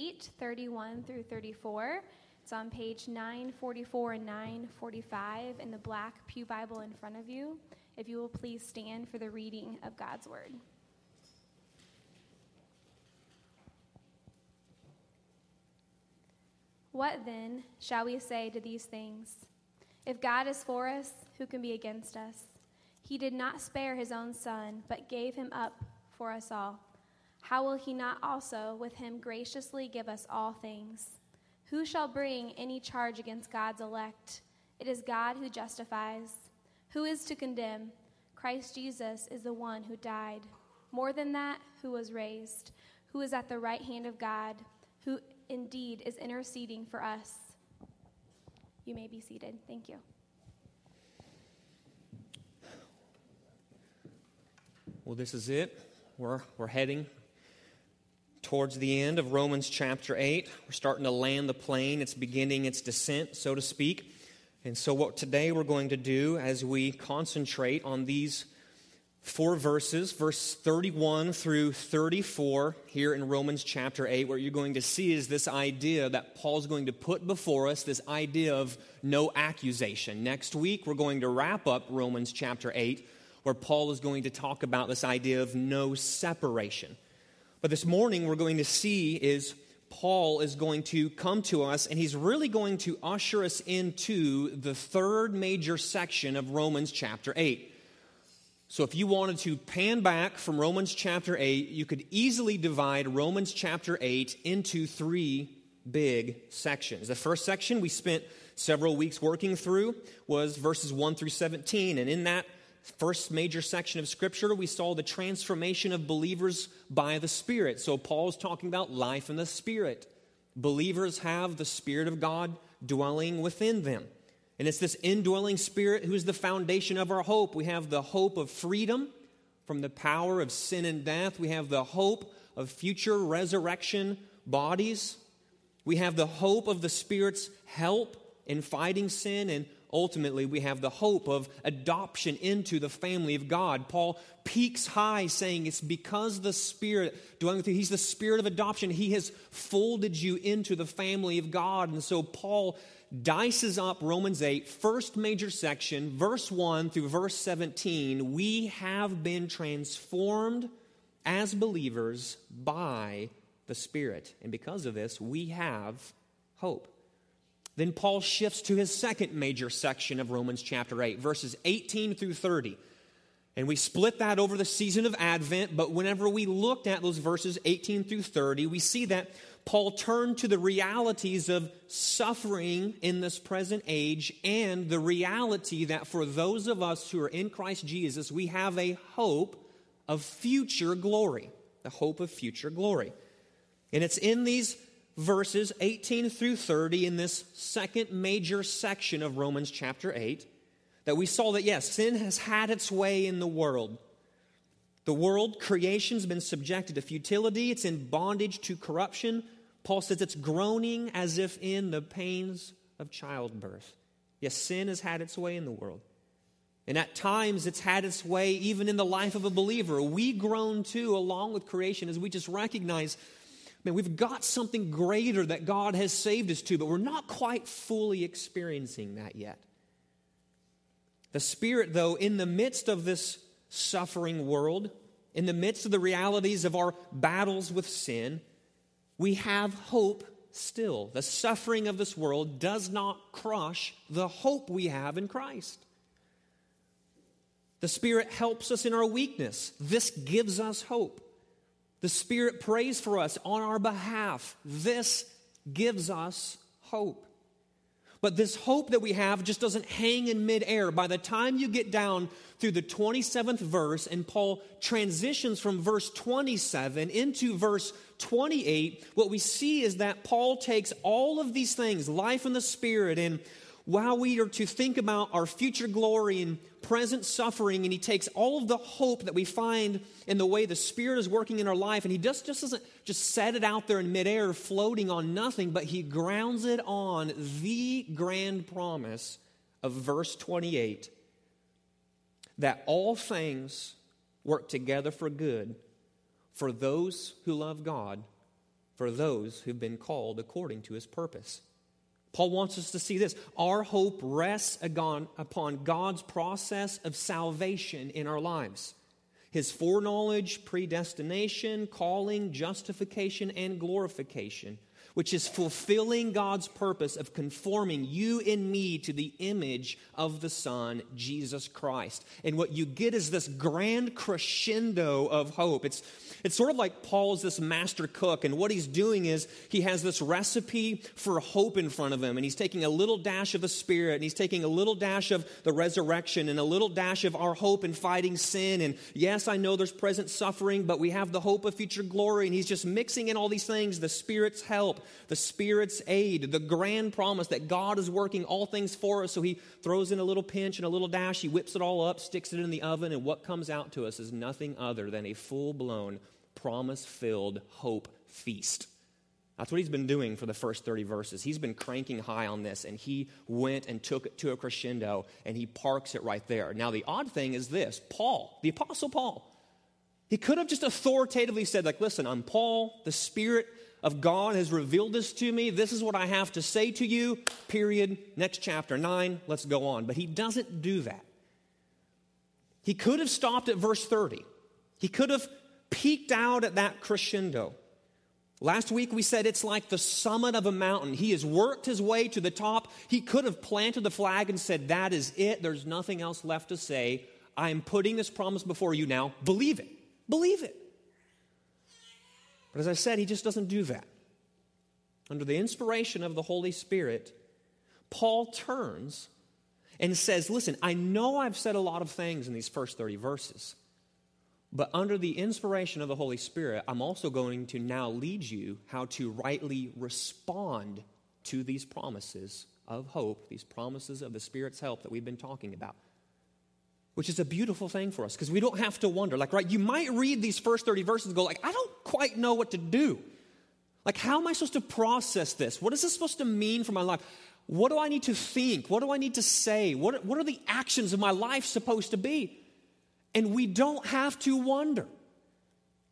8, 31 through 34. It's on page 944 and 945 in the black Pew Bible in front of you. If you will please stand for the reading of God's Word. What then shall we say to these things? If God is for us, who can be against us? He did not spare his own son, but gave him up for us all. How will he not also with him graciously give us all things? Who shall bring any charge against God's elect? It is God who justifies. Who is to condemn? Christ Jesus is the one who died. More than that, who was raised, who is at the right hand of God, who indeed is interceding for us. You may be seated. Thank you. Well, this is it. We're, we're heading towards the end of Romans chapter 8. We're starting to land the plane. It's beginning its descent, so to speak. And so, what today we're going to do as we concentrate on these four verses, verse 31 through 34, here in Romans chapter 8, what you're going to see is this idea that Paul's going to put before us this idea of no accusation. Next week, we're going to wrap up Romans chapter 8, where Paul is going to talk about this idea of no separation. But this morning, we're going to see is Paul is going to come to us and he's really going to usher us into the third major section of Romans chapter 8. So, if you wanted to pan back from Romans chapter 8, you could easily divide Romans chapter 8 into three big sections. The first section we spent several weeks working through was verses 1 through 17. And in that first major section of Scripture, we saw the transformation of believers by the Spirit. So, Paul's talking about life in the Spirit. Believers have the Spirit of God dwelling within them. And it's this indwelling spirit who is the foundation of our hope. We have the hope of freedom from the power of sin and death. We have the hope of future resurrection bodies. We have the hope of the Spirit's help in fighting sin. And ultimately, we have the hope of adoption into the family of God. Paul peaks high, saying it's because the Spirit dwelling with you, He's the Spirit of adoption. He has folded you into the family of God. And so, Paul dices up Romans 8, first major section, verse 1 through verse 17. We have been transformed as believers by the Spirit. And because of this, we have hope. Then Paul shifts to his second major section of Romans chapter 8, verses 18 through 30. And we split that over the season of Advent, but whenever we looked at those verses 18 through 30, we see that Paul turned to the realities of suffering in this present age and the reality that for those of us who are in Christ Jesus, we have a hope of future glory. The hope of future glory. And it's in these verses 18 through 30 in this second major section of Romans chapter 8 that we saw that yes, sin has had its way in the world. The world, creation's been subjected to futility, it's in bondage to corruption. Paul says it's groaning as if in the pains of childbirth. Yes, sin has had its way in the world. And at times it's had its way even in the life of a believer. We groan too, along with creation, as we just recognize, man, we've got something greater that God has saved us to, but we're not quite fully experiencing that yet. The Spirit, though, in the midst of this suffering world, in the midst of the realities of our battles with sin, we have hope still. The suffering of this world does not crush the hope we have in Christ. The Spirit helps us in our weakness. This gives us hope. The Spirit prays for us on our behalf. This gives us hope. But this hope that we have just doesn't hang in midair. By the time you get down through the 27th verse, and Paul transitions from verse 27 into verse 28, what we see is that Paul takes all of these things, life in the Spirit, and while we are to think about our future glory and present suffering, and he takes all of the hope that we find in the way the Spirit is working in our life, and he just, just doesn't just set it out there in midair, floating on nothing, but he grounds it on the grand promise of verse 28 that all things work together for good for those who love God, for those who've been called according to his purpose. Paul wants us to see this. Our hope rests upon God's process of salvation in our lives. His foreknowledge, predestination, calling, justification, and glorification which is fulfilling God's purpose of conforming you and me to the image of the Son, Jesus Christ. And what you get is this grand crescendo of hope. It's it's sort of like Paul's this master cook, and what he's doing is he has this recipe for hope in front of him, and he's taking a little dash of the Spirit, and he's taking a little dash of the resurrection, and a little dash of our hope in fighting sin. And yes, I know there's present suffering, but we have the hope of future glory, and he's just mixing in all these things the Spirit's help, the Spirit's aid, the grand promise that God is working all things for us. So he throws in a little pinch and a little dash, he whips it all up, sticks it in the oven, and what comes out to us is nothing other than a full blown promise filled hope feast. That's what he's been doing for the first 30 verses. He's been cranking high on this, and he went and took it to a crescendo, and he parks it right there. Now, the odd thing is this Paul, the Apostle Paul, he could have just authoritatively said, like, listen, I'm Paul, the Spirit of God has revealed this to me. This is what I have to say to you, period. Next chapter 9, let's go on. But he doesn't do that. He could have stopped at verse 30. He could have peaked out at that crescendo. Last week we said it's like the summit of a mountain. He has worked his way to the top. He could have planted the flag and said, That is it. There's nothing else left to say. I am putting this promise before you now. Believe it. Believe it. But as I said, he just doesn't do that. Under the inspiration of the Holy Spirit, Paul turns and says, Listen, I know I've said a lot of things in these first 30 verses. But under the inspiration of the Holy Spirit, I'm also going to now lead you how to rightly respond to these promises of hope, these promises of the Spirit's help that we've been talking about. Which is a beautiful thing for us because we don't have to wonder. Like, right, you might read these first 30 verses and go, like, I don't quite know what to do. Like, how am I supposed to process this? What is this supposed to mean for my life? What do I need to think? What do I need to say? What, what are the actions of my life supposed to be? And we don't have to wonder.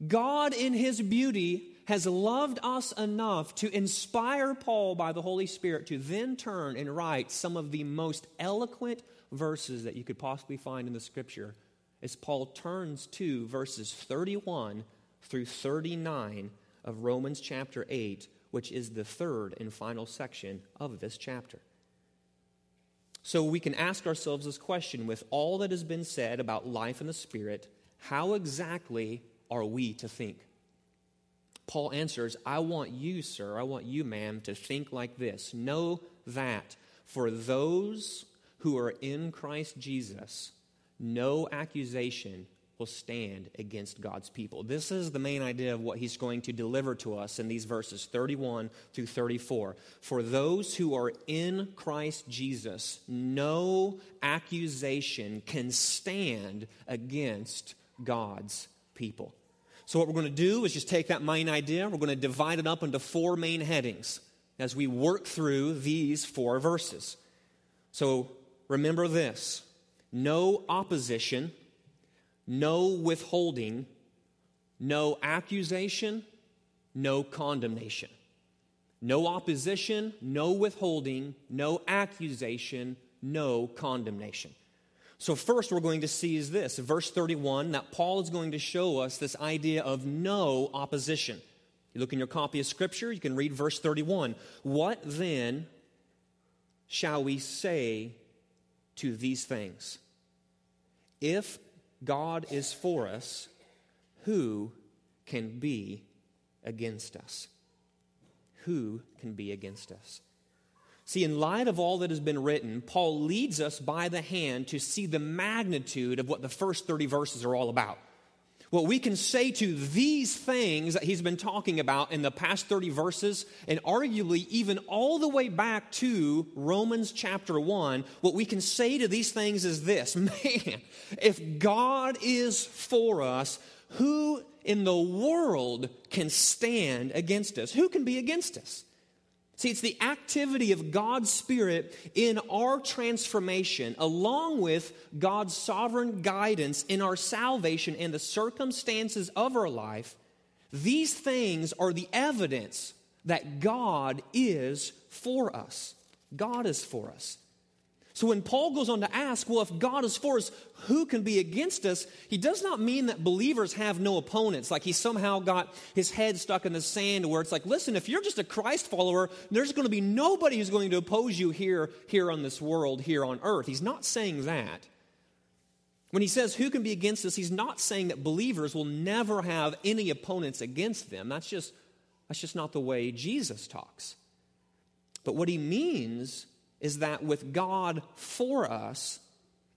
God, in His beauty, has loved us enough to inspire Paul by the Holy Spirit to then turn and write some of the most eloquent verses that you could possibly find in the scripture as Paul turns to verses 31 through 39 of Romans chapter 8, which is the third and final section of this chapter. So we can ask ourselves this question with all that has been said about life in the Spirit, how exactly are we to think? Paul answers, I want you, sir, I want you, ma'am, to think like this. Know that for those who are in Christ Jesus, no accusation will stand against God's people. This is the main idea of what he's going to deliver to us in these verses 31 through 34. For those who are in Christ Jesus, no accusation can stand against God's people. So, what we're going to do is just take that main idea, we're going to divide it up into four main headings as we work through these four verses. So, remember this no opposition no withholding, no accusation, no condemnation. No opposition, no withholding, no accusation, no condemnation. So, first, we're going to see is this verse 31 that Paul is going to show us this idea of no opposition. You look in your copy of Scripture, you can read verse 31. What then shall we say to these things? If God is for us, who can be against us? Who can be against us? See, in light of all that has been written, Paul leads us by the hand to see the magnitude of what the first 30 verses are all about what we can say to these things that he's been talking about in the past 30 verses, and arguably even all the way back to Romans chapter 1, what we can say to these things is this man, if God is for us, who in the world can stand against us? Who can be against us? See, it's the activity of God's Spirit in our transformation, along with God's sovereign guidance in our salvation and the circumstances of our life, These things are the evidence that God is for us. God is for us. So when Paul goes on to ask, well, if God is for us, who can be against us? He does not mean that believers have no opponents, like he somehow got his head stuck in the sand where it's like, listen, if you're just a Christ follower, there's going to be nobody who's going to oppose you here, here on this world, here on earth. He's not saying that. When he says who can be against us, he's not saying that believers will never have any opponents against them. That's just, that's just not the way Jesus talks. But what he means is that with God for us,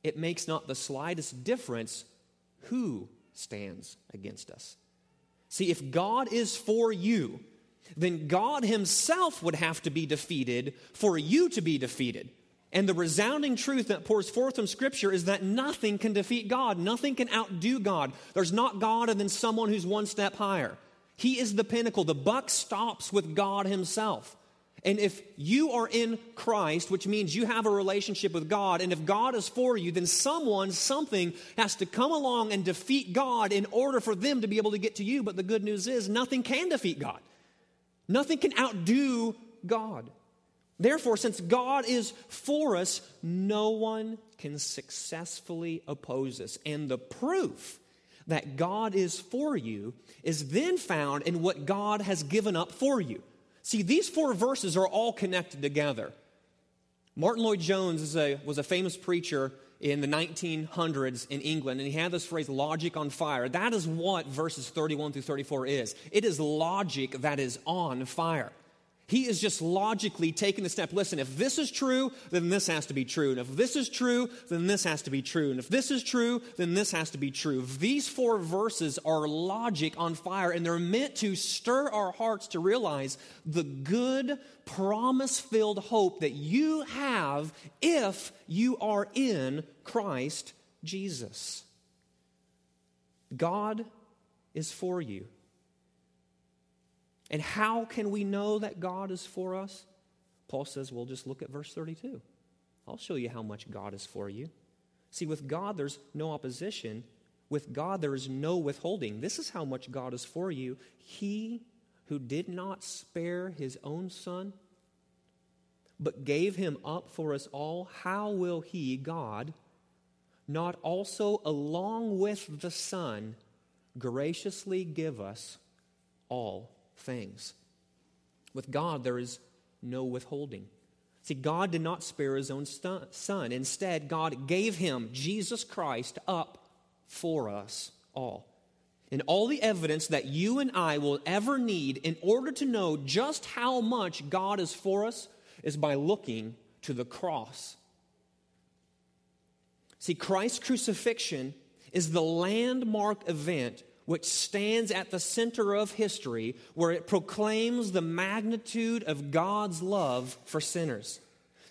it makes not the slightest difference who stands against us. See, if God is for you, then God Himself would have to be defeated for you to be defeated. And the resounding truth that pours forth from Scripture is that nothing can defeat God. Nothing can outdo God. There's not God and then someone who's one step higher. He is the pinnacle. The buck stops with God Himself. And if you are in Christ, which means you have a relationship with God, and if God is for you, then someone, something has to come along and defeat God in order for them to be able to get to you. But the good news is, nothing can defeat God, nothing can outdo God. Therefore, since God is for us, no one can successfully oppose us. And the proof that God is for you is then found in what God has given up for you. See, these four verses are all connected together. Martyn Lloyd-Jones a, was a famous preacher in the 1900s in England, and he had this phrase, logic on fire. That is what verses 31 through 34 is. It is logic that is on fire. He is just logically taking the step listen, if this is true, then this has to be true. And if this is true, then this has to be true. And if this is true, then this has to be true. These four verses are logic on fire, and they're meant to stir our hearts to realize the good, promise filled hope that you have if you are in Christ Jesus. God is for you. And how can we know that God is for us? Paul says, well, just look at verse 32. I'll show you how much God is for you. See, with God, there's no opposition. With God, there is no withholding. This is how much God is for you. He who did not spare his own son, but gave him up for us all, how will he, God, not also, along with the Son, graciously give us all things. With God, there is no withholding. See, God did not spare his own son. Instead, God gave him, Jesus Christ, up for us all. And all the evidence that you and I will ever need in order to know just how much God is for us is by looking to the cross. See, Christ's crucifixion is the landmark event which stands at the center of history, where it proclaims the magnitude of God's love for sinners.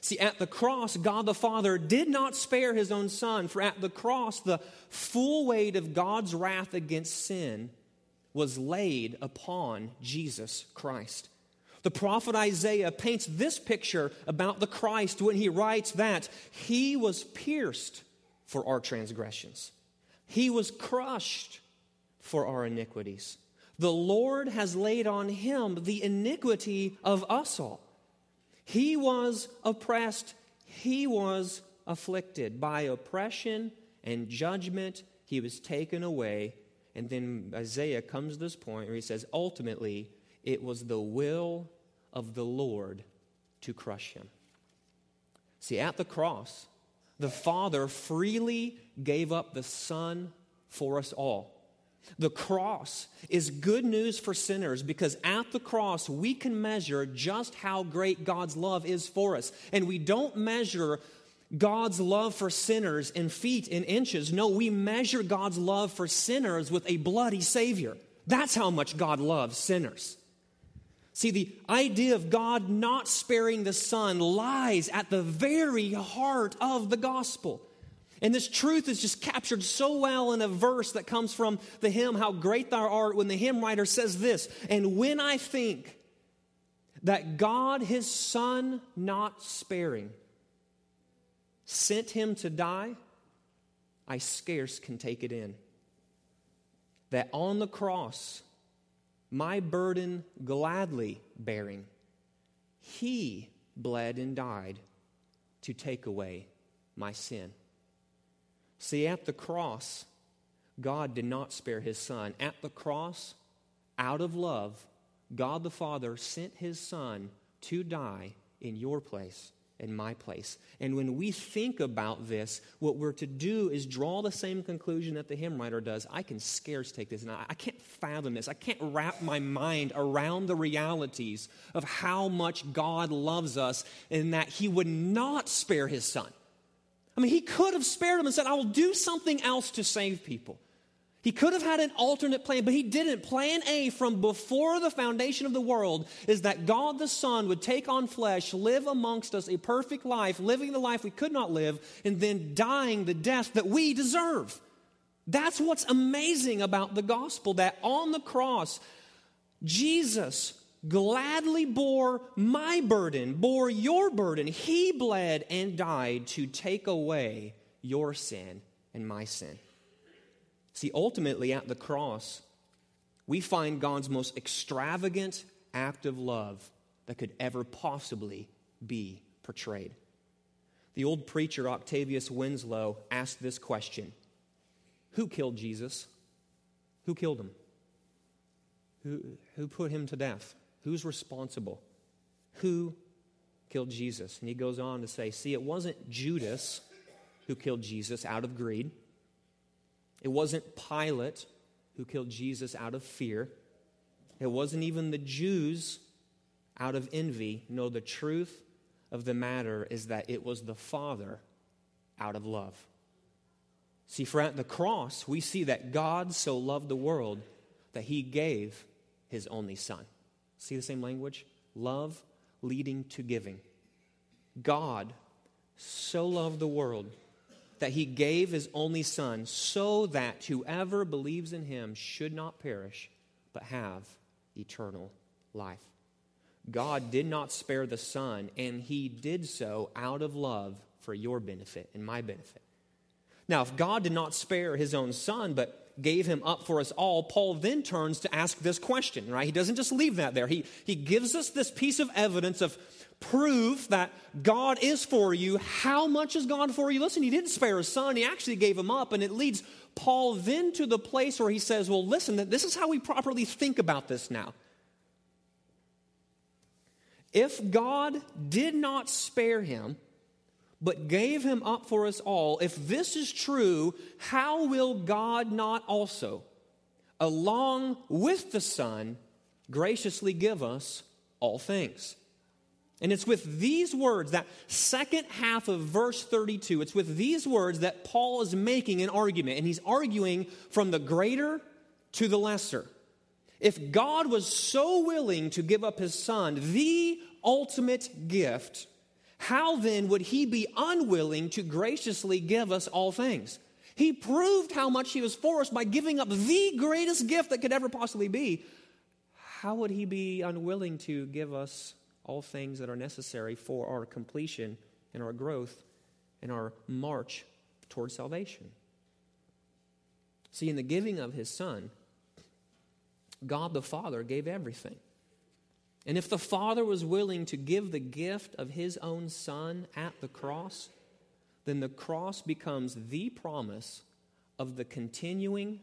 See, at the cross, God the Father did not spare his own Son, for at the cross, the full weight of God's wrath against sin was laid upon Jesus Christ. The prophet Isaiah paints this picture about the Christ when he writes that he was pierced for our transgressions, he was crushed for our iniquities. The Lord has laid on him the iniquity of us all. He was oppressed, he was afflicted. By oppression and judgment, he was taken away. And then Isaiah comes to this point where he says, ultimately, it was the will of the Lord to crush him. See, at the cross, the Father freely gave up the Son for us all. The cross is good news for sinners because at the cross we can measure just how great God's love is for us. And we don't measure God's love for sinners in feet, in inches. No, we measure God's love for sinners with a bloody Savior. That's how much God loves sinners. See, the idea of God not sparing the Son lies at the very heart of the gospel. And this truth is just captured so well in a verse that comes from the hymn, How Great Thou Art, when the hymn writer says this And when I think that God, his Son, not sparing, sent him to die, I scarce can take it in. That on the cross, my burden gladly bearing. He bled and died to take away my sin. See, at the cross, God did not spare his son. At the cross, out of love, God the Father sent his son to die in your place in my place. And when we think about this, what we're to do is draw the same conclusion that the hymn writer does. I can scarce take this, and I, I can't fathom this. I can't wrap my mind around the realities of how much God loves us and that He would not spare His Son. I mean, He could have spared Him and said, I will do something else to save people. He could have had an alternate plan, but he didn't. Plan A from before the foundation of the world is that God the Son would take on flesh, live amongst us a perfect life, living the life we could not live, and then dying the death that we deserve. That's what's amazing about the gospel that on the cross, Jesus gladly bore my burden, bore your burden. He bled and died to take away your sin and my sin. See, ultimately, at the cross, we find God's most extravagant act of love that could ever possibly be portrayed. The old preacher Octavius Winslow asked this question Who killed Jesus? Who killed him? Who, who put him to death? Who's responsible? Who killed Jesus? And he goes on to say, See, it wasn't Judas who killed Jesus out of greed. It wasn't Pilate who killed Jesus out of fear. It wasn't even the Jews out of envy. No, the truth of the matter is that it was the Father out of love. See, for at the cross, we see that God so loved the world that he gave his only Son. See the same language? Love leading to giving. God so loved the world that he gave his only Son so that whoever believes in him should not perish, but have eternal life. God did not spare the Son, and he did so out of love for your benefit and my benefit. Now, if God did not spare his own Son, but gave him up for us all, Paul then turns to ask this question, right? He doesn't just leave that there. He, he gives us this piece of evidence of proof that God is for you. How much is God for you? Listen, he didn't spare his son, he actually gave him up. And it leads Paul then to the place where he says, Well, listen, this is how we properly think about this now. If God did not spare him, but gave him up for us all, if this is true, how will God not also, along with the Son, graciously give us all things? And it's with these words, that second half of verse 32, it's with these words that Paul is making an argument. And he's arguing from the greater to the lesser. If God was so willing to give up his son, the ultimate gift, how then would he be unwilling to graciously give us all things? He proved how much he was for us by giving up the greatest gift that could ever possibly be. How would he be unwilling to give us all things that are necessary for our completion and our growth and our march toward salvation. See, in the giving of his son, God the Father gave everything. And if the Father was willing to give the gift of his own Son at the cross, then the cross becomes the promise of the continuing,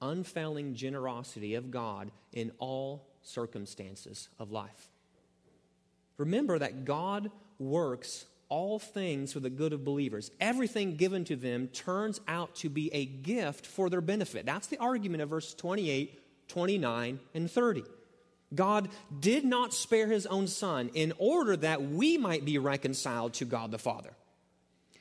unfailing generosity of God in all circumstances of life. Remember that God works all things for the good of believers. Everything given to them turns out to be a gift for their benefit. That's the argument of verses 28, 29, and 30. God did not spare his own son in order that we might be reconciled to God the Father.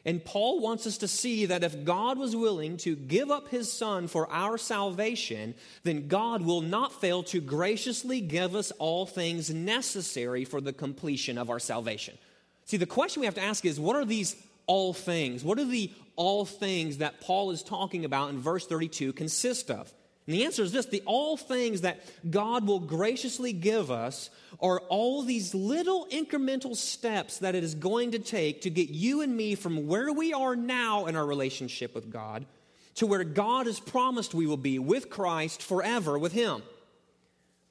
And Paul wants us to see that if God was willing to give up his son for our salvation, then God will not fail to graciously give us all things necessary for the completion of our salvation. See, the question we have to ask is what are these all things? What are the all things that Paul is talking about in verse 32 consist of? And the answer is this the all things that God will graciously give us are all these little incremental steps that it is going to take to get you and me from where we are now in our relationship with God to where God has promised we will be with Christ forever with Him.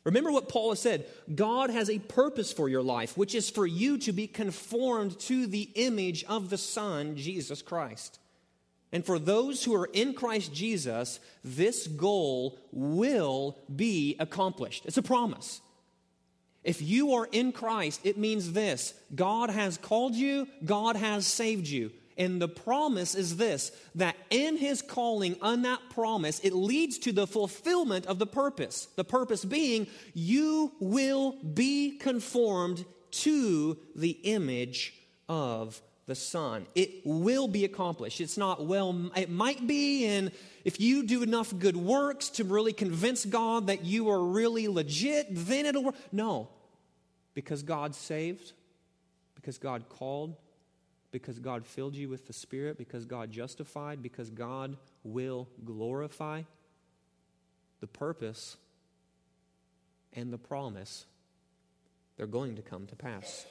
Remember what Paul has said God has a purpose for your life, which is for you to be conformed to the image of the Son, Jesus Christ. And for those who are in Christ Jesus, this goal will be accomplished. It's a promise. If you are in Christ, it means this God has called you, God has saved you. And the promise is this that in his calling, on that promise, it leads to the fulfillment of the purpose. The purpose being, you will be conformed to the image of the Son. It will be accomplished. It's not, well, it might be, and if you do enough good works to really convince God that you are really legit, then it'll work. No, because God saved, because God called, because God filled you with the Spirit, because God justified, because God will glorify the purpose and the promise, they're going to come to pass.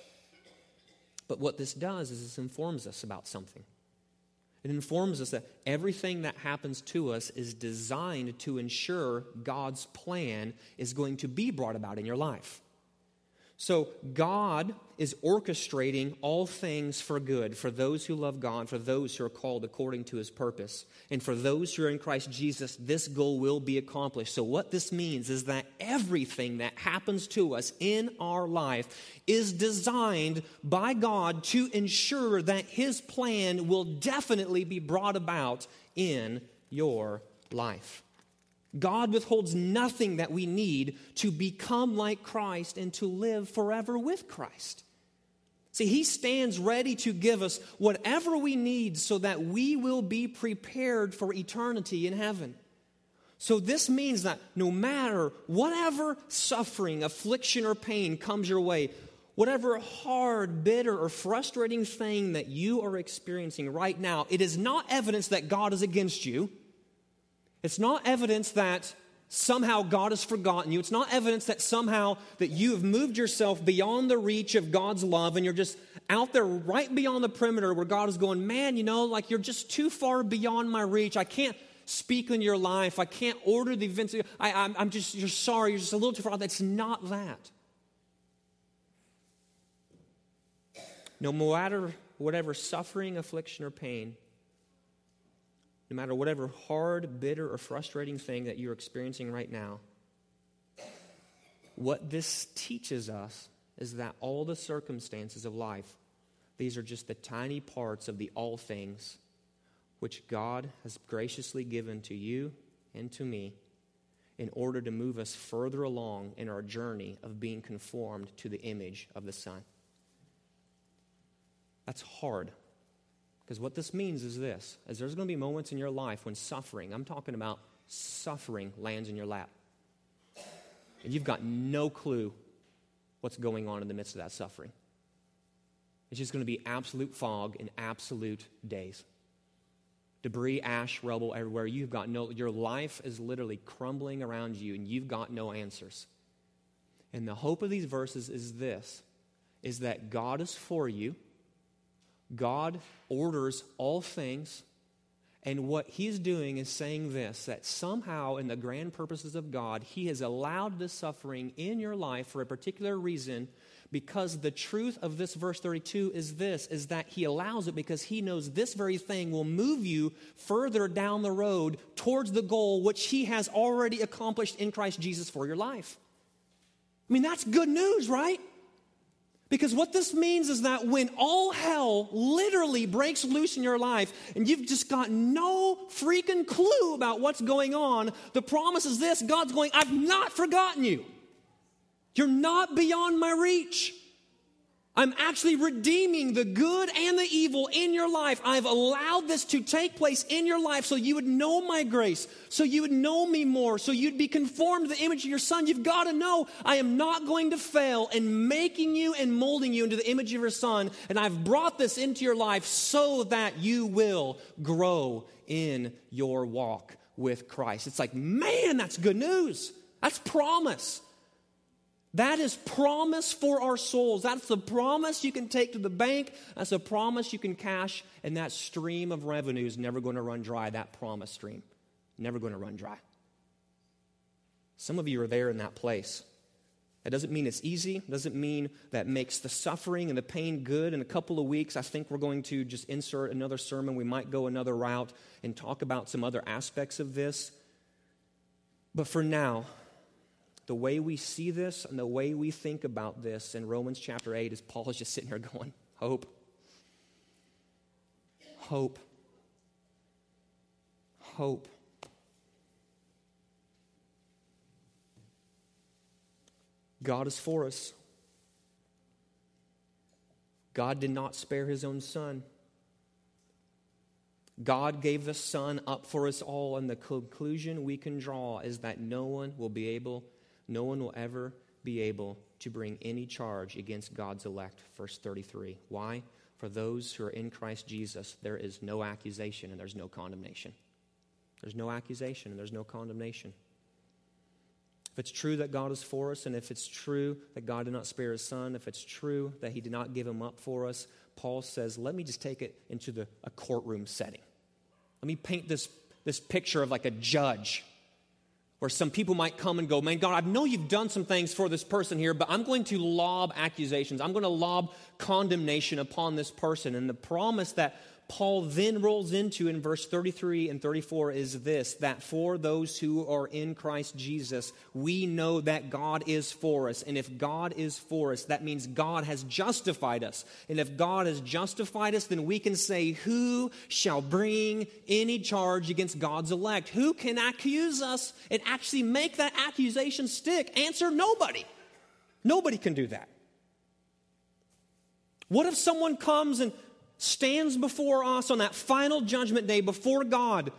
But what this does is this informs us about something. It informs us that everything that happens to us is designed to ensure God's plan is going to be brought about in your life. So, God is orchestrating all things for good for those who love God, for those who are called according to his purpose. And for those who are in Christ Jesus, this goal will be accomplished. So, what this means is that everything that happens to us in our life is designed by God to ensure that his plan will definitely be brought about in your life. God withholds nothing that we need to become like Christ and to live forever with Christ. See, He stands ready to give us whatever we need so that we will be prepared for eternity in heaven. So, this means that no matter whatever suffering, affliction, or pain comes your way, whatever hard, bitter, or frustrating thing that you are experiencing right now, it is not evidence that God is against you. It's not evidence that somehow God has forgotten you. It's not evidence that somehow that you have moved yourself beyond the reach of God's love and you're just out there right beyond the perimeter where God is going, man, you know, like you're just too far beyond my reach. I can't speak in your life. I can't order the events. I, I'm, I'm just, you're sorry. You're just a little too far. That's not that. No matter whatever suffering, affliction, or pain, no matter whatever hard, bitter, or frustrating thing that you're experiencing right now, what this teaches us is that all the circumstances of life, these are just the tiny parts of the all things which God has graciously given to you and to me in order to move us further along in our journey of being conformed to the image of the Son. That's hard. Because what this means is this is there's going to be moments in your life when suffering, I'm talking about suffering, lands in your lap. And you've got no clue what's going on in the midst of that suffering. It's just going to be absolute fog and absolute daze. Debris, ash, rubble everywhere. You've got no, your life is literally crumbling around you and you've got no answers. And the hope of these verses is this is that God is for you God orders all things. And what he's doing is saying this that somehow, in the grand purposes of God, he has allowed this suffering in your life for a particular reason because the truth of this verse 32 is this is that he allows it because he knows this very thing will move you further down the road towards the goal which he has already accomplished in Christ Jesus for your life. I mean, that's good news, right? Because what this means is that when all hell literally breaks loose in your life and you've just got no freaking clue about what's going on, the promise is this God's going, I've not forgotten you. You're not beyond my reach. I'm actually redeeming the good and the evil in your life. I've allowed this to take place in your life so you would know my grace, so you would know me more, so you'd be conformed to the image of your son. You've got to know I am not going to fail in making you and molding you into the image of your son. And I've brought this into your life so that you will grow in your walk with Christ. It's like, man, that's good news. That's promise. That is promise for our souls. That's the promise you can take to the bank. That's a promise you can cash, and that stream of revenue is never going to run dry. That promise stream, never going to run dry. Some of you are there in that place. That doesn't mean it's easy. It doesn't mean that makes the suffering and the pain good. In a couple of weeks, I think we're going to just insert another sermon. We might go another route and talk about some other aspects of this. But for now, the way we see this and the way we think about this in Romans chapter 8 is Paul is just sitting here going, Hope. Hope. Hope. God is for us. God did not spare his own son. God gave the Son up for us all, and the conclusion we can draw is that no one will be able, no one will ever be able to bring any charge against God's elect. Verse 33. Why? For those who are in Christ Jesus, there is no accusation and there's no condemnation. There's no accusation and there's no condemnation. If it's true that God is for us, and if it's true that God did not spare his son, if it's true that he did not give him up for us, Paul says, let me just take it into the, a courtroom setting. Let me paint this, this picture of like a judge where some people might come and go, Man, God, I know you've done some things for this person here, but I'm going to lob accusations. I'm going to lob condemnation upon this person. And the promise that Paul then rolls into in verse 33 and 34 is this that for those who are in Christ Jesus, we know that God is for us. And if God is for us, that means God has justified us. And if God has justified us, then we can say, Who shall bring any charge against God's elect? Who can accuse us and actually make that accusation stick? Answer nobody. Nobody can do that. What if someone comes and stands before us on that final judgment day before God,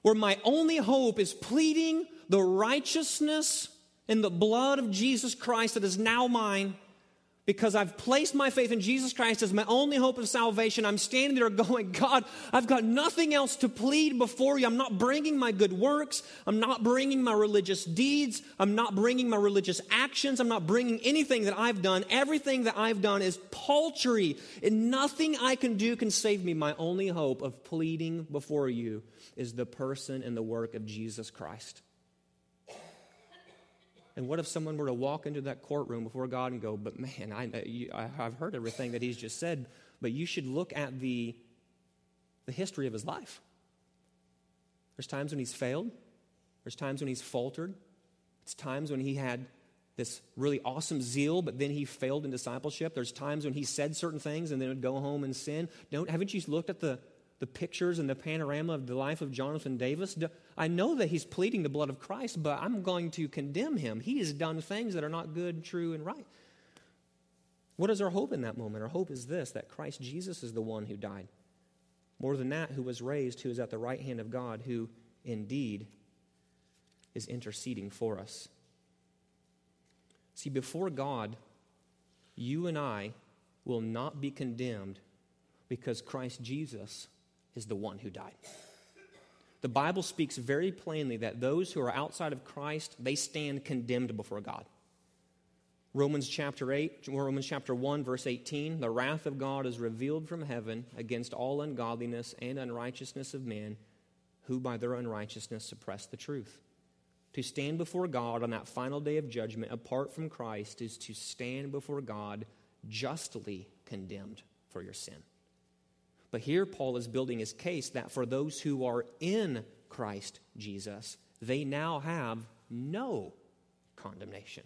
where my only hope is pleading the righteousness and the blood of Jesus Christ that is now mine because I've placed my faith in Jesus Christ as my only hope of salvation, I'm standing there going, God, I've got nothing else to plead before you. I'm not bringing my good works. I'm not bringing my religious deeds. I'm not bringing my religious actions. I'm not bringing anything that I've done. Everything that I've done is paltry, and nothing I can do can save me. My only hope of pleading before you is the person and the work of Jesus Christ. And what if someone were to walk into that courtroom before God and go, but man, I, I've heard everything that he's just said, but you should look at the, the history of his life. There's times when he's failed, there's times when he's faltered, it's times when he had this really awesome zeal, but then he failed in discipleship. There's times when he said certain things and then would go home and sin. Don't, haven't you looked at the, the pictures and the panorama of the life of Jonathan Davis? I know that he's pleading the blood of Christ, but I'm going to condemn him. He has done things that are not good, true, and right. What is our hope in that moment? Our hope is this that Christ Jesus is the one who died. More than that, who was raised, who is at the right hand of God, who indeed is interceding for us. See, before God, you and I will not be condemned because Christ Jesus is the one who died. The Bible speaks very plainly that those who are outside of Christ, they stand condemned before God. Romans chapter 8, Romans chapter 1 verse 18, the wrath of God is revealed from heaven against all ungodliness and unrighteousness of men who by their unrighteousness suppress the truth. To stand before God on that final day of judgment apart from Christ is to stand before God justly condemned for your sin. But here Paul is building his case that for those who are in Christ Jesus, they now have no condemnation.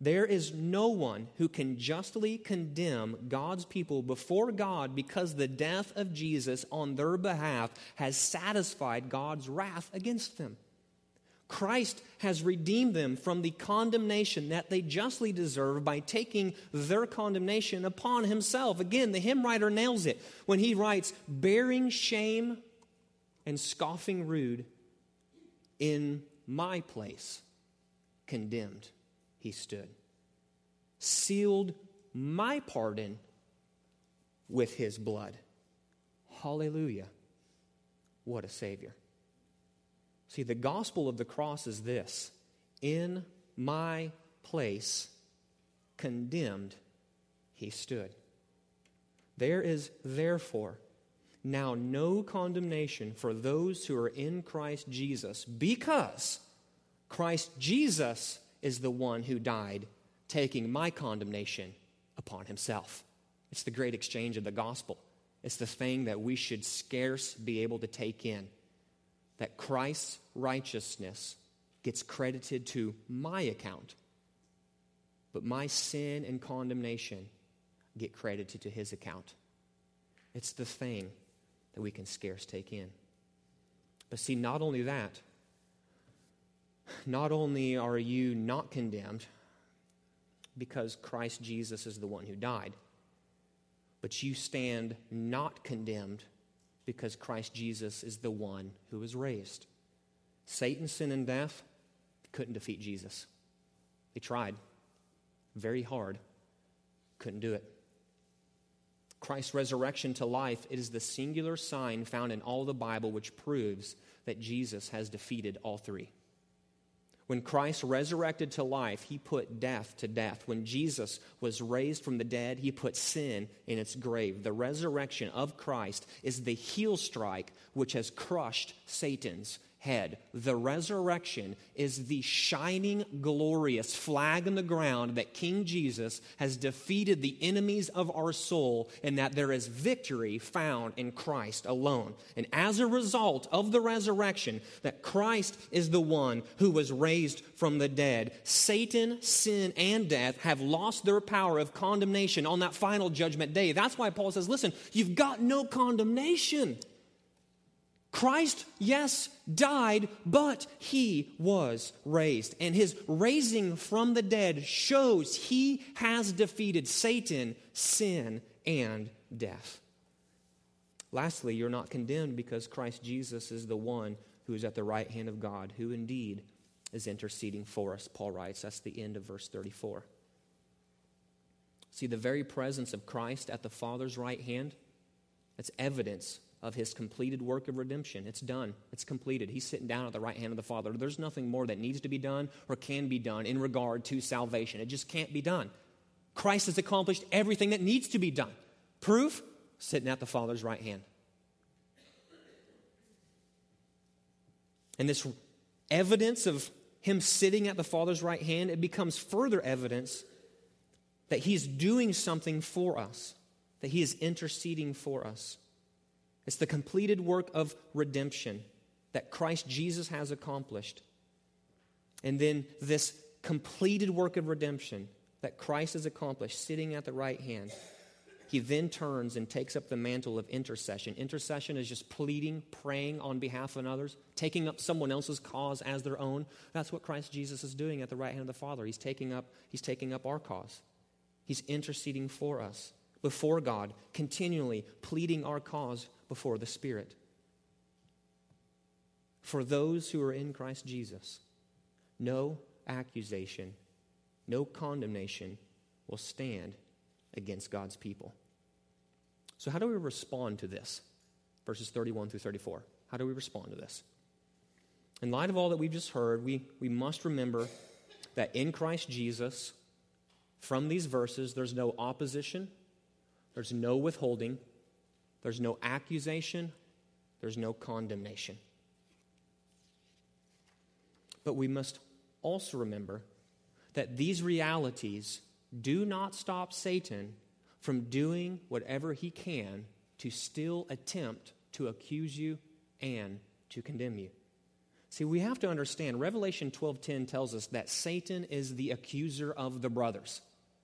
There is no one who can justly condemn God's people before God because the death of Jesus on their behalf has satisfied God's wrath against them. Christ has redeemed them from the condemnation that they justly deserve by taking their condemnation upon himself. Again, the hymn writer nails it when he writes, bearing shame and scoffing rude in my place, condemned he stood, sealed my pardon with his blood. Hallelujah. What a Savior. See, the gospel of the cross is this In my place, condemned, he stood. There is therefore now no condemnation for those who are in Christ Jesus because Christ Jesus is the one who died, taking my condemnation upon himself. It's the great exchange of the gospel. It's the thing that we should scarce be able to take in that Christ's righteousness gets credited to my account, but my sin and condemnation get credited to his account. It's the thing that we can scarce take in. But see, not only that, not only are you not condemned because Christ Jesus is the one who died, but you stand not condemned because Christ Jesus is the one who was raised. Satan, sin, and death couldn't defeat Jesus. They tried very hard, couldn't do it. Christ's resurrection to life is the singular sign found in all the Bible which proves that Jesus has defeated all three. When Christ resurrected to life, he put death to death. When Jesus was raised from the dead, he put sin in its grave. The resurrection of Christ is the heel strike which has crushed Satan's head. The resurrection is the shining, glorious flag in the ground that King Jesus has defeated the enemies of our soul and that there is victory found in Christ alone. And as a result of the resurrection, that Christ is the one who was raised from the dead, Satan, sin, and death have lost their power of condemnation on that final judgment day. That's why Paul says, listen, you've got no condemnation. Christ, yes, died, but he was raised. And his raising from the dead shows he has defeated Satan, sin, and death. Lastly, you're not condemned because Christ Jesus is the one who is at the right hand of God, who indeed is interceding for us, Paul writes. That's the end of verse 34. See, the very presence of Christ at the Father's right hand, that's evidence of his completed work of redemption. It's done, it's completed. He's sitting down at the right hand of the Father. There's nothing more that needs to be done or can be done in regard to salvation. It just can't be done. Christ has accomplished everything that needs to be done. Proof? Sitting at the Father's right hand. And this evidence of him sitting at the Father's right hand, it becomes further evidence that he's doing something for us, that he is interceding for us. It's the completed work of redemption that Christ Jesus has accomplished. And then this completed work of redemption that Christ has accomplished, sitting at the right hand, he then turns and takes up the mantle of intercession. Intercession is just pleading, praying on behalf of others, taking up someone else's cause as their own. That's what Christ Jesus is doing at the right hand of the Father. He's taking up, he's taking up our cause. He's interceding for us before God, continually pleading our cause before the Spirit. For those who are in Christ Jesus, no accusation, no condemnation will stand against God's people. So, how do we respond to this? Verses 31 through 34. How do we respond to this? In light of all that we've just heard, we, we must remember that in Christ Jesus, from these verses, there's no opposition, there's no withholding, there's no accusation, there's no condemnation. But we must also remember that these realities do not stop Satan from doing whatever he can to still attempt to accuse you and to condemn you. See, we have to understand Revelation 12:10 tells us that Satan is the accuser of the brothers,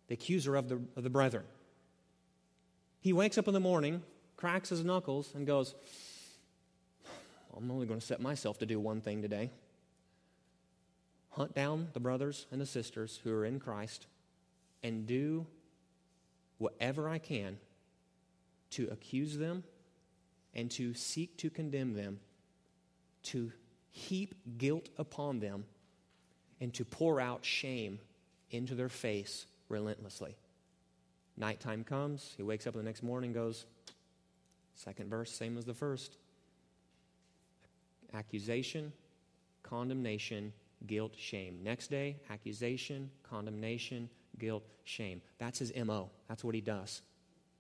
the accuser of the, of the brethren. He wakes up in the morning cracks his knuckles, and goes, I'm only going to set myself to do one thing today hunt down the brothers and the sisters who are in Christ and do whatever I can to accuse them and to seek to condemn them, to heap guilt upon them, and to pour out shame into their face relentlessly. Nighttime comes, he wakes up the next morning goes, Second verse, same as the first. Accusation, condemnation, guilt, shame. Next day, accusation, condemnation, guilt, shame. That's his MO. That's what he does.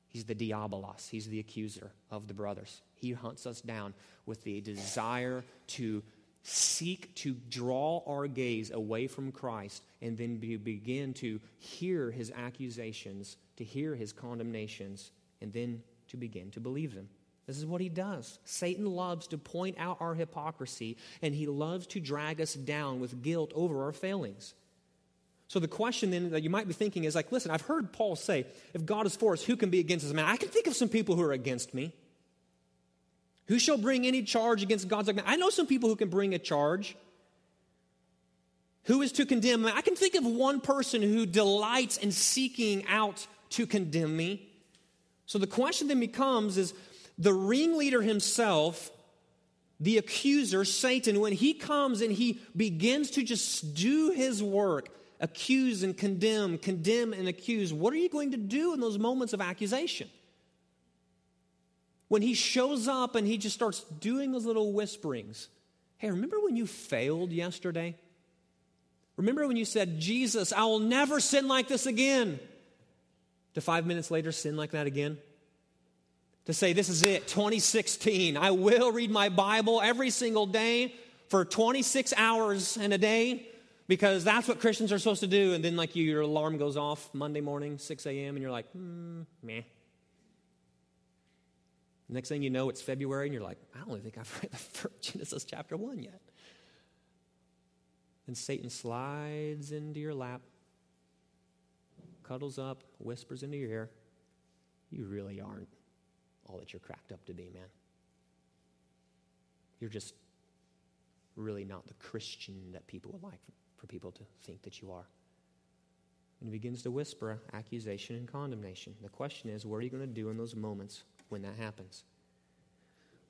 He's the diabolos, he's the accuser of the brothers. He hunts us down with the desire to seek to draw our gaze away from Christ and then be, begin to hear his accusations, to hear his condemnations, and then to begin to believe them. This is what he does. Satan loves to point out our hypocrisy, and he loves to drag us down with guilt over our failings. So the question then that you might be thinking is like, listen, I've heard Paul say, if God is for us, who can be against us? Man, I can think of some people who are against me. Who shall bring any charge against God's elect? I know some people who can bring a charge. Who is to condemn? I can think of one person who delights in seeking out to condemn me. So the question then becomes is the ringleader himself, the accuser, Satan, when he comes and he begins to just do his work, accuse and condemn, condemn and accuse, what are you going to do in those moments of accusation? When he shows up and he just starts doing those little whisperings. Hey, remember when you failed yesterday? Remember when you said, Jesus, I will never sin like this again? To five minutes later, sin like that again? To say, this is it, 2016. I will read my Bible every single day for 26 hours in a day because that's what Christians are supposed to do. And then, like, you, your alarm goes off Monday morning, 6 a.m., and you're like, hmm, meh. Next thing you know, it's February, and you're like, I don't think I've read the first Genesis chapter 1 yet. And Satan slides into your lap, cuddles up, whispers into your ear, You really aren't all that you're cracked up to be, man. You're just really not the Christian that people would like for people to think that you are. And he begins to whisper accusation and condemnation. The question is, what are you going to do in those moments when that happens?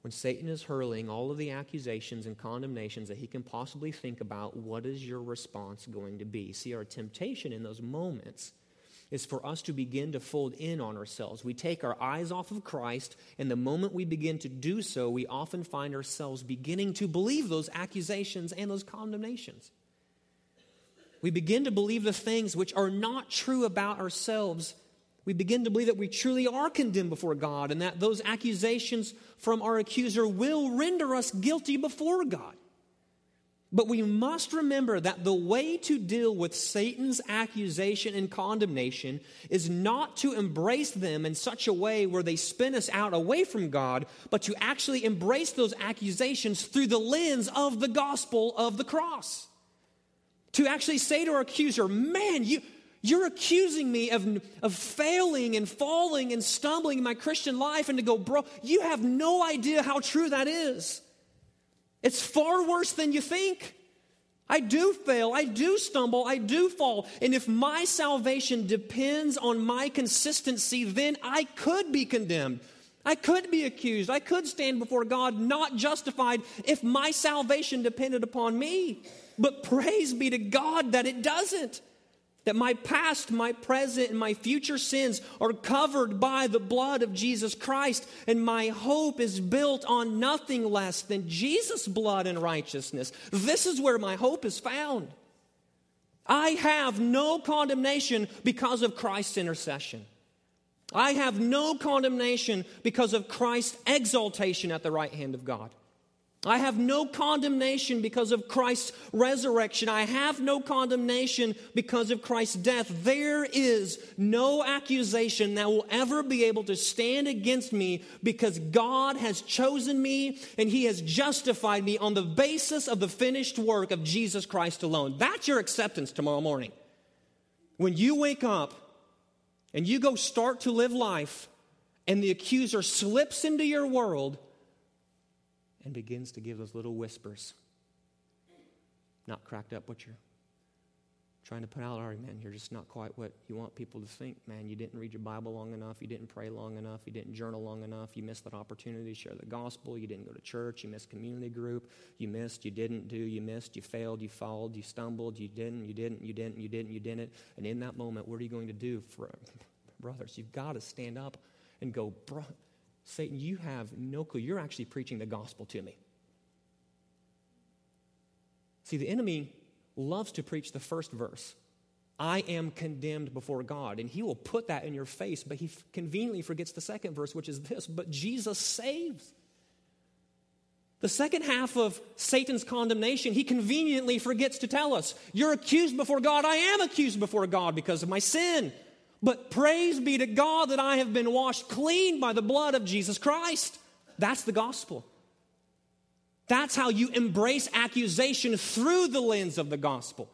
When Satan is hurling all of the accusations and condemnations that he can possibly think about, what is your response going to be? See, our temptation in those moments is for us to begin to fold in on ourselves. We take our eyes off of Christ, and the moment we begin to do so, we often find ourselves beginning to believe those accusations and those condemnations. We begin to believe the things which are not true about ourselves. We begin to believe that we truly are condemned before God and that those accusations from our accuser will render us guilty before God. But we must remember that the way to deal with Satan's accusation and condemnation is not to embrace them in such a way where they spin us out away from God, but to actually embrace those accusations through the lens of the gospel of the cross. To actually say to our accuser, man, you, you're accusing me of, of failing and falling and stumbling in my Christian life, and to go, bro, you have no idea how true that is. It's far worse than you think. I do fail. I do stumble. I do fall. And if my salvation depends on my consistency, then I could be condemned. I could be accused. I could stand before God not justified if my salvation depended upon me. But praise be to God that it doesn't. That my past, my present, and my future sins are covered by the blood of Jesus Christ, and my hope is built on nothing less than Jesus' blood and righteousness. This is where my hope is found. I have no condemnation because of Christ's intercession. I have no condemnation because of Christ's exaltation at the right hand of God. I have no condemnation because of Christ's resurrection. I have no condemnation because of Christ's death. There is no accusation that will ever be able to stand against me because God has chosen me and He has justified me on the basis of the finished work of Jesus Christ alone. That's your acceptance tomorrow morning. When you wake up and you go start to live life and the accuser slips into your world and begins to give those little whispers. Not cracked up what you're trying to put out. All right, man, you're just not quite what you want people to think. Man, you didn't read your Bible long enough. You didn't pray long enough. You didn't journal long enough. You missed that opportunity to share the gospel. You didn't go to church. You missed community group. You missed. You didn't do. You missed. You failed. You followed. You stumbled. You didn't. You didn't. You didn't. You didn't. You didn't. And in that moment, what are you going to do for brothers? You've got to stand up and go, bro, Satan, you have no clue. You're actually preaching the gospel to me. See, the enemy loves to preach the first verse I am condemned before God. And he will put that in your face, but he conveniently forgets the second verse, which is this But Jesus saves. The second half of Satan's condemnation, he conveniently forgets to tell us You're accused before God. I am accused before God because of my sin. But praise be to God that I have been washed clean by the blood of Jesus Christ. That's the gospel. That's how you embrace accusation through the lens of the gospel.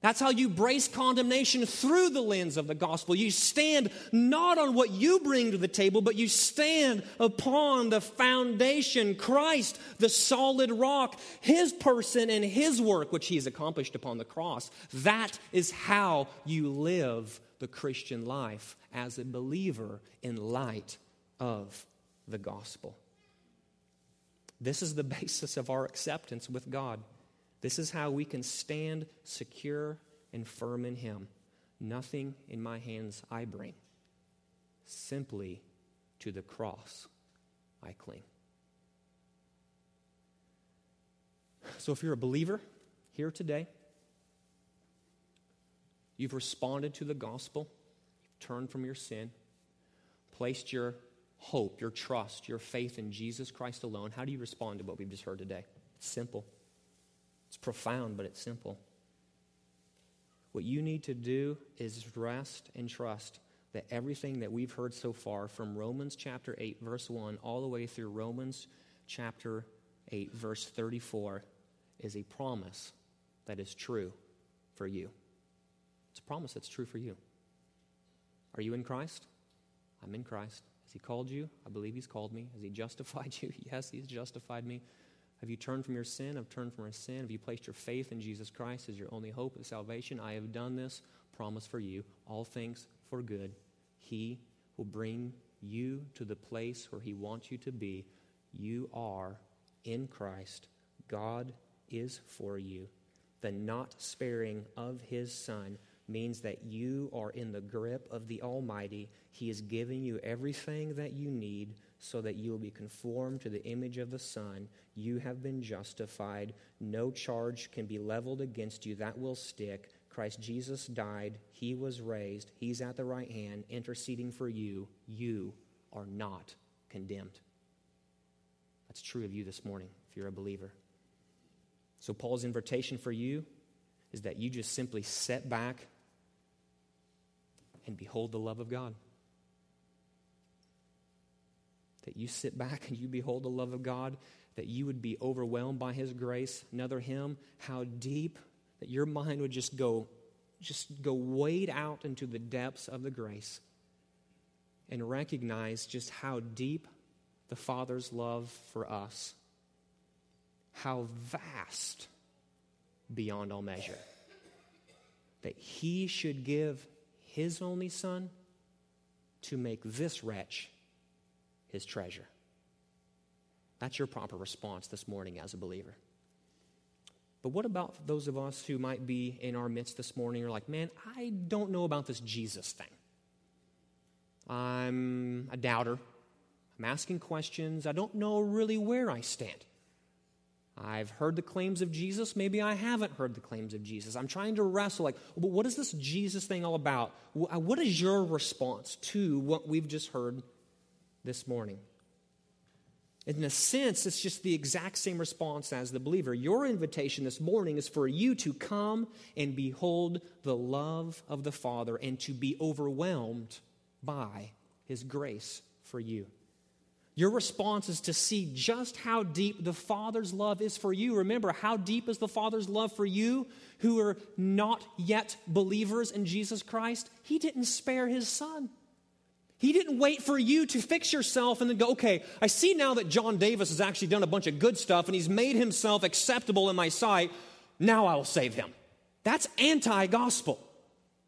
That's how you brace condemnation through the lens of the gospel. You stand not on what you bring to the table, but you stand upon the foundation, Christ, the solid rock, his person and his work, which he has accomplished upon the cross. That is how you live the Christian life as a believer in light of the gospel. This is the basis of our acceptance with God. This is how we can stand secure and firm in Him. Nothing in my hands I bring, simply to the cross I cling. So, if you're a believer here today, you've responded to the gospel, you've turned from your sin, placed your hope, your trust, your faith in Jesus Christ alone, how do you respond to what we've just heard today? It's simple. It's profound, but it's simple. What you need to do is rest and trust that everything that we've heard so far from Romans chapter 8, verse 1, all the way through Romans chapter 8, verse 34, is a promise that is true for you. Promise that's true for you. Are you in Christ? I'm in Christ. Has He called you? I believe He's called me. Has He justified you? Yes, He's justified me. Have you turned from your sin? I've turned from my sin. Have you placed your faith in Jesus Christ as your only hope of salvation? I have done this. Promise for you. All things for good. He will bring you to the place where He wants you to be. You are in Christ. God is for you. The not sparing of His Son means that you are in the grip of the Almighty. He is giving you everything that you need so that you will be conformed to the image of the Son. You have been justified. No charge can be leveled against you that will stick. Christ Jesus died. He was raised. He's at the right hand, interceding for you. You are not condemned. That's true of you this morning if you're a believer. So, Paul's invitation for you is that you just simply set back and behold the love of God that you sit back and you behold the love of God, that you would be overwhelmed by His grace. Another hymn, how deep that your mind would just go, just go wade out into the depths of the grace and recognize just how deep the Father's love for us, how vast beyond all measure. That He should give His only Son to make this wretch his treasure. That's your proper response this morning as a believer. But what about those of us who might be in our midst this morning are like, man, I don't know about this Jesus thing. I'm a doubter. I'm asking questions. I don't know really where I stand. I've heard the claims of Jesus. Maybe I haven't heard the claims of Jesus. I'm trying to wrestle like, what is this Jesus thing all about? Uh, what is your response to what we've just heard this morning. In a sense, it's just the exact same response as the believer. Your invitation this morning is for you to come and behold the love of the Father and to be overwhelmed by His grace for you. Your response is to see just how deep the Father's love is for you. Remember, how deep is the Father's love for you who are not yet believers in Jesus Christ? He didn't spare His Son. He didn't wait for you to fix yourself and then go, okay, I see now that John Davis has actually done a bunch of good stuff and he's made himself acceptable in my sight. Now I will save him. That's anti gospel.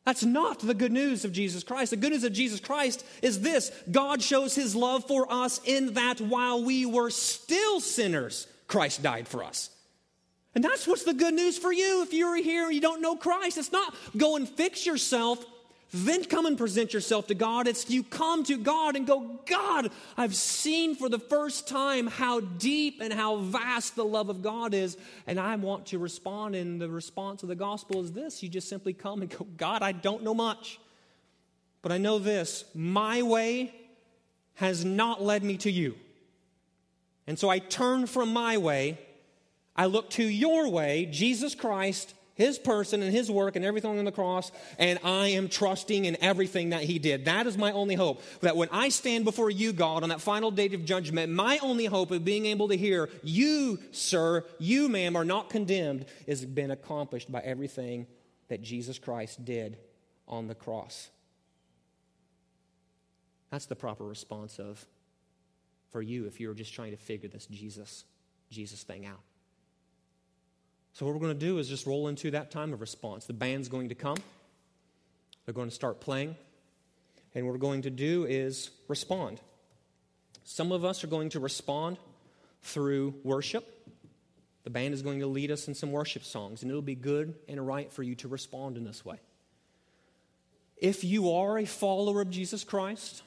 That's not the good news of Jesus Christ. The good news of Jesus Christ is this God shows his love for us in that while we were still sinners, Christ died for us. And that's what's the good news for you if you're here and you don't know Christ. It's not go and fix yourself then come and present yourself to God. It's you come to God and go, God, I've seen for the first time how deep and how vast the love of God is, and I want to respond. And the response of the gospel is this you just simply come and go, God, I don't know much, but I know this my way has not led me to you. And so I turn from my way. I look to your way, Jesus Christ, his person and his work and everything on the cross, and I am trusting in everything that he did. That is my only hope. That when I stand before you, God, on that final day of judgment, my only hope of being able to hear, you, sir, you, ma'am, are not condemned, has been accomplished by everything that Jesus Christ did on the cross. That's the proper response of for you if you're just trying to figure this Jesus Jesus thing out. So what we're going to do is just roll into that time of response. The band's going to come. They're going to start playing. And what we're going to do is respond. Some of us are going to respond through worship. The band is going to lead us in some worship songs, and it'll be good and right for you to respond in this way. If you are a follower of Jesus Christ,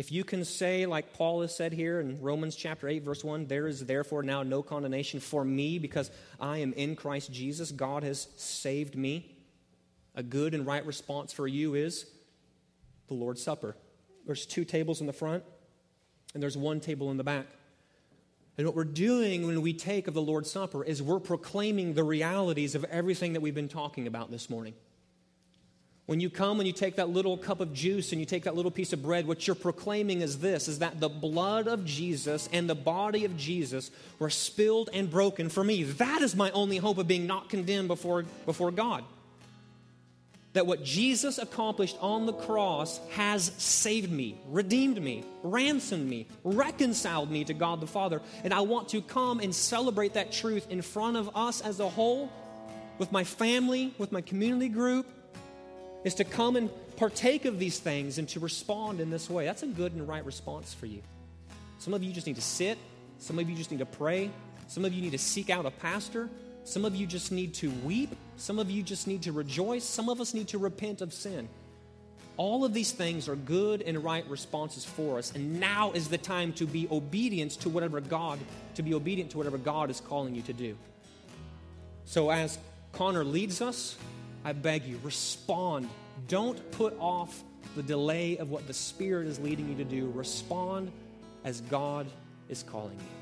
if you can say, like Paul has said here in Romans chapter 8, verse 1, there is therefore now no condemnation for me because I am in Christ Jesus, God has saved me. A good and right response for you is the Lord's Supper. There's two tables in the front, and there's one table in the back. And what we're doing when we take of the Lord's Supper is we're proclaiming the realities of everything that we've been talking about this morning. When you come and you take that little cup of juice and you take that little piece of bread, what you're proclaiming is this is that the blood of Jesus and the body of Jesus were spilled and broken for me. That is my only hope of being not condemned before, before God. That what Jesus accomplished on the cross has saved me, redeemed me, ransomed me, reconciled me to God the Father. And I want to come and celebrate that truth in front of us as a whole, with my family, with my community group, is to come and partake of these things and to respond in this way. That's a good and right response for you. Some of you just need to sit, some of you just need to pray, some of you need to seek out a pastor, some of you just need to weep, some of you just need to rejoice, some of us need to repent of sin. All of these things are good and right responses for us, and now is the time to be obedient to whatever God, to be obedient to whatever God is calling you to do. So as Connor leads us, I beg you, respond. Don't put off the delay of what the Spirit is leading you to do. Respond as God is calling you.